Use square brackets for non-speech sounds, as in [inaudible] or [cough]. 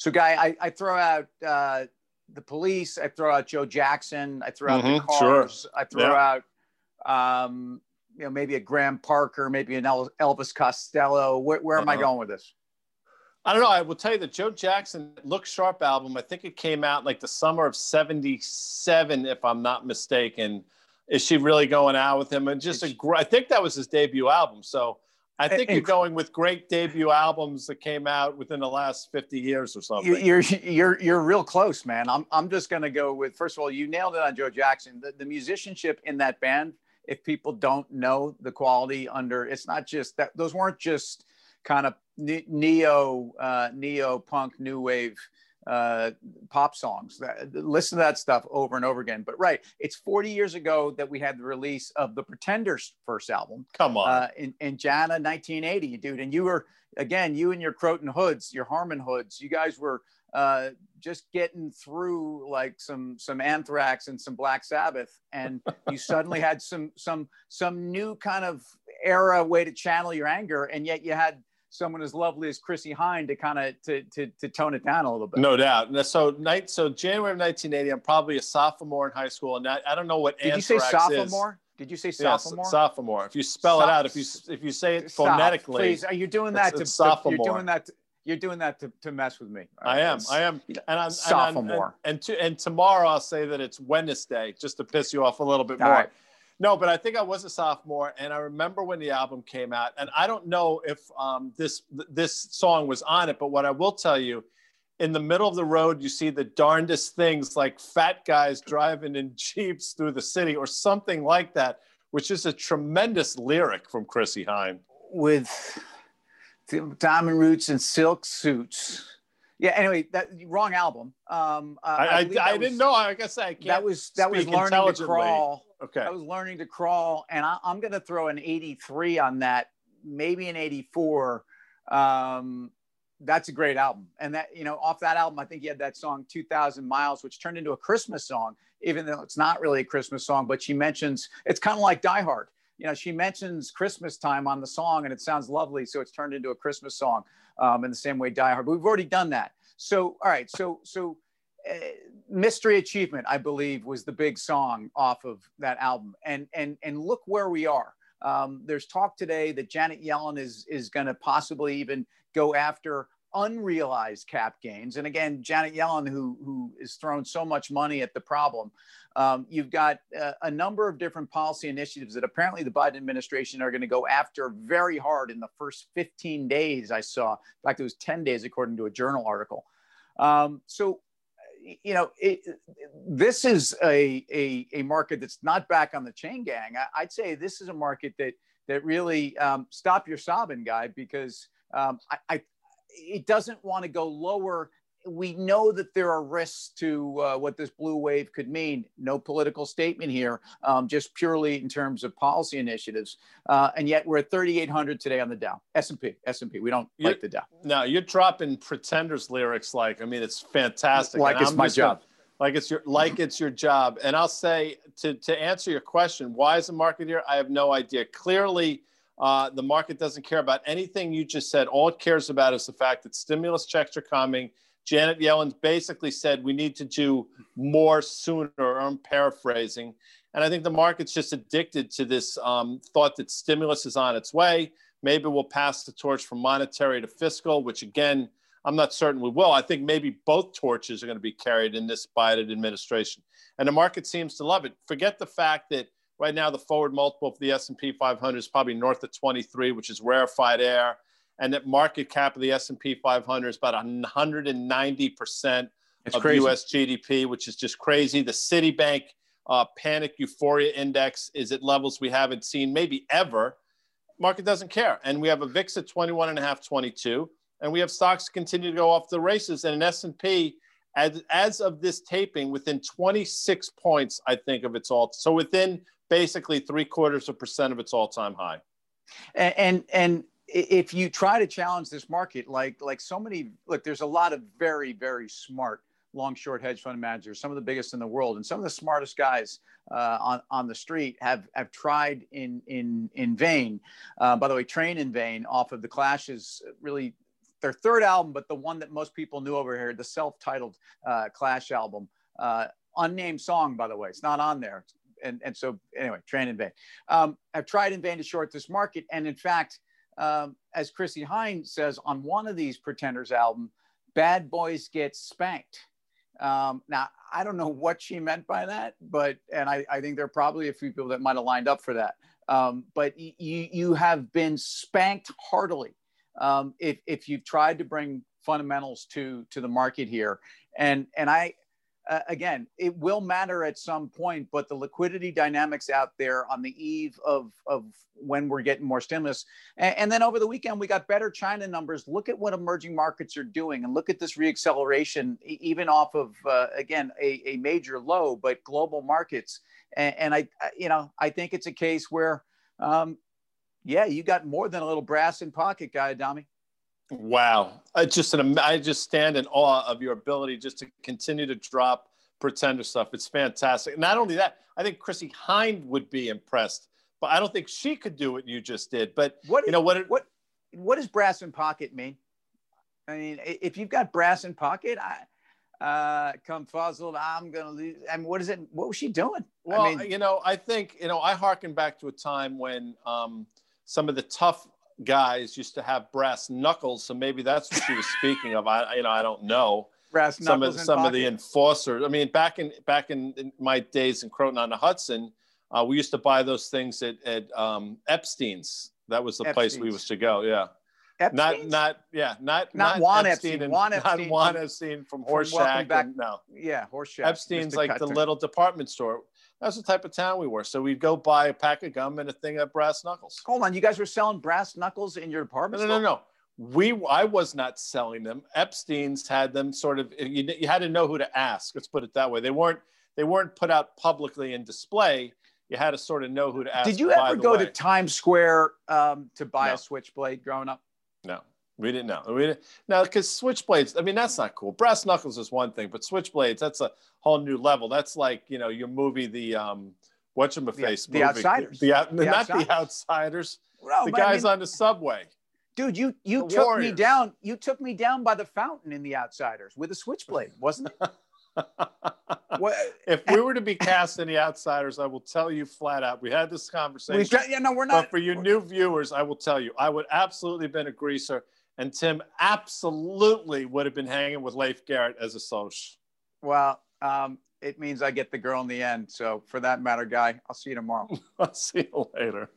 So, guy, I, I throw out uh, the police. I throw out Joe Jackson. I throw out Mhm, the Cars. sure. I throw Yeah. out, um, you know, maybe a Graham Parker, maybe an El- Elvis Costello. Where, where am I Uh-huh. going with this? I don't know. I will tell you the Joe Jackson Look Sharp album. I think it came out like the summer of '77, if I'm not mistaken. Is she really going out with him? And just a gr- I think that was his debut album. So I think And- you're going with great debut albums that came out within the last 50 years or something. You, you're you're you're real close, man. I'm I'm just gonna go with first of all, you nailed it on Joe Jackson. The, the musicianship in that band. If people don't know the quality under, it's not just that those weren't just kind of neo uh, neo punk new wave uh, pop songs. That, listen to that stuff over and over again. But right, it's 40 years ago that we had the release of the Pretenders' first album Come on. uh, in, in Jana 1980, dude. And you were, again, you and your Croton hoods, your Harmon hoods, you guys were uh, just getting through like some some Anthrax and some Black Sabbath, and you [laughs] suddenly had some some some new kind of era way to channel your anger, and yet you had someone as lovely as Chrissie Hynde to kind of to, to to tone it down a little bit. No doubt. So night. So January of 1980. I'm probably a sophomore in high school, and I, I don't know what Did you say Anthrax is. sophomore? Did you say Yeah, s- sophomore? sophomore. If you spell it out, if you if you say it Stop, phonetically, please. Are you doing that it's- to, it's to- You're doing that. To, you're doing that to, to mess with me. All I right, am. it's- I am. And I'm sophomore. And, and, to, and tomorrow I'll say that it's Wednesday, just to piss you off a little bit All more. right. No, but I think I was a sophomore, and I remember when the album came out. And I don't know if um, this this song was on it, but what I will tell you, in the middle of the road, you see the darndest things like fat guys driving in [laughs] jeeps through the city, or something like that, which is a tremendous lyric from Chrissie Hynde. with diamond roots and silk suits. Yeah. Anyway, that wrong album. Um, uh, I, I, believe I, that didn't know. I guess I can't. That was that was learning to crawl. Okay. I was learning to crawl, and I, I'm going to throw an 83 on that, maybe an 84. Um, that's a great album, and that you know, off that album, I think he had that song 2,000 Miles, which turned into a Christmas song, even though it's not really a Christmas song. But she mentions it's kind of like Die Hard. You know, she mentions Christmas time on the song, and it sounds lovely, so it's turned into a Christmas song um, in the same way Die Hard. But we've already done that. So, all right, so so uh, mystery achievement i believe was the big song off of that album and and and look where we are um, there's talk today that janet yellen is is going to possibly even go after unrealized cap gains. And again janet yellen who who is thrown so much money at the problem um, you've got uh, a number of different policy initiatives that apparently the biden administration are going to go after very hard in the first 15 days i saw. In fact it was 10 days according to a journal article. Um, so you know, it, this is a, a, a market that's not back on the chain gang. I, would say this is a market that that really um, stop your sobbing, guy, because um, I, it doesn't want to go lower. We know that there are risks to uh, what this blue wave could mean. No political statement here, um, just purely in terms of policy initiatives. Uh, and yet we're at 3,800 today on the Dow. S&P, S&P. We don't You- like the Dow. Now you're dropping pretenders lyrics like I mean it's fantastic. Like And it's I'm my just gonna- job. like it's your like it's your job. And I'll say to to answer your question, why is the market here? I have no idea. Clearly, uh, the market doesn't care about anything you just said. All it cares about is the fact that stimulus checks are coming. Janet Yellen basically said we need to do more sooner. I'm paraphrasing. And I think the market's just addicted to this um, thought that stimulus is on its way. Maybe we'll pass the torch from monetary to fiscal, which again, I'm not certain we will. I think maybe both torches are going to be carried in this Biden administration, and the market seems to love it. Forget the fact that right now the forward multiple for the S&P 500 is probably north of 23, which is rarefied air, and that market cap of the S&P 500 is about 190 percent of crazy. U.S. GDP, which is just crazy. The Citibank uh, panic euphoria index is at levels we haven't seen maybe ever. Market doesn't care, and we have a VIX at 21 and a half, 22 and we have stocks continue to go off the races. And an S&P, as, as of this taping, within 26 points, I think, of its all. So within basically three quarters of percent of its all-time high. and and, and if you try to challenge this market like like so many look there's a lot of very very smart long short hedge fund managers some of the biggest in the world and some of the smartest guys uh, on on the street have have tried in in in vain uh, by the way train in vain off of the Clash's really their third album, but the one that most people knew over here, the self-titled uh, Clash album. Uh, unnamed song, by the way, it's not on there. And, and so anyway, train in vain. Um, I've tried in vain to short this market. And in fact, um, as Chrissie Hynde says on one of these Pretenders album, bad boys get spanked. Um, now, I don't know what she meant by that, but, and I, I think there are probably a few people that might have lined up for that. Um, but you, you have been spanked heartily um, if, if you've tried to bring fundamentals to, to the market here. And, and I, uh, again, it will matter at some point, but the liquidity dynamics out there on the eve of, of when we're getting more stimulus. And, and, then over the weekend, we got better China numbers. Look at what emerging markets are doing and look at this reacceleration, even off of, uh, again, a, a, major low, but global markets. And, and I, you know, I think it's a case where, um, yeah, you got more than a little brass in pocket, guy, Dami. Wow. I just an, I just stand in awe of your ability just to continue to drop pretender stuff. It's fantastic. Not only that, I think Chrissie Hynde would be impressed, but I don't think she could do what you just did. But what you know what it, what what does brass in pocket mean? I mean, if you've got brass in pocket, I uh, come fuzzled, I'm gonna lose. I mean, what is it? What was she doing? Well, I mean, you know, I think you know, I harken back to a time when um, some of the tough guys used to have brass knuckles, so maybe that's what she was speaking of. I, you know, I don't know. Brass some of some pocket. of the enforcers. I mean, back in back in, in my days in Croton on the Hudson, uh, we used to buy those things at, at um, Epstein's. That was the Epstein's. place we used to go. Yeah. Epstein's? Not, not, yeah, not, not, not Juan Epstein, Epstein and, Juan [laughs] Epstein, not Juan Epstein from Horshack. Back, and, no, yeah, Horshack. Epstein's Mr. like Kotter. the little department store. That's the type of town we were. So we'd go buy a pack of gum and a thing of brass knuckles. Hold on, you guys were selling brass knuckles in your apartment? No, no, no, no. We, I was not selling them. Epstein's had them sort of. You, you had to know who to ask. Let's put it that way. They weren't. They weren't put out publicly in display. You had to sort of know who to ask. Did you ever go way. to Times Square um, to buy no. a switchblade growing up? No. We didn't know. We didn't now because switchblades. I mean, that's not cool. Brass knuckles is one thing, but switchblades that's a whole new level. That's like you know your movie, the um, what's your face the, the Outsiders. The, the, the not outsiders. the Outsiders. No, the guys I mean, on the subway. Dude, you you took Warriors. me down. You took me down by the fountain in the Outsiders with a switchblade, wasn't it? [laughs] if we were to be cast in the outsiders, I will tell you flat out. We had this conversation. Got, yeah, no, we're not. But for you new viewers, I will tell you, I would absolutely have been a greaser and Tim absolutely would have been hanging with Leif Garrett as a social. Well, um, it means I get the girl in the end. So for that matter, guy, I'll see you tomorrow. [laughs] I'll see you later.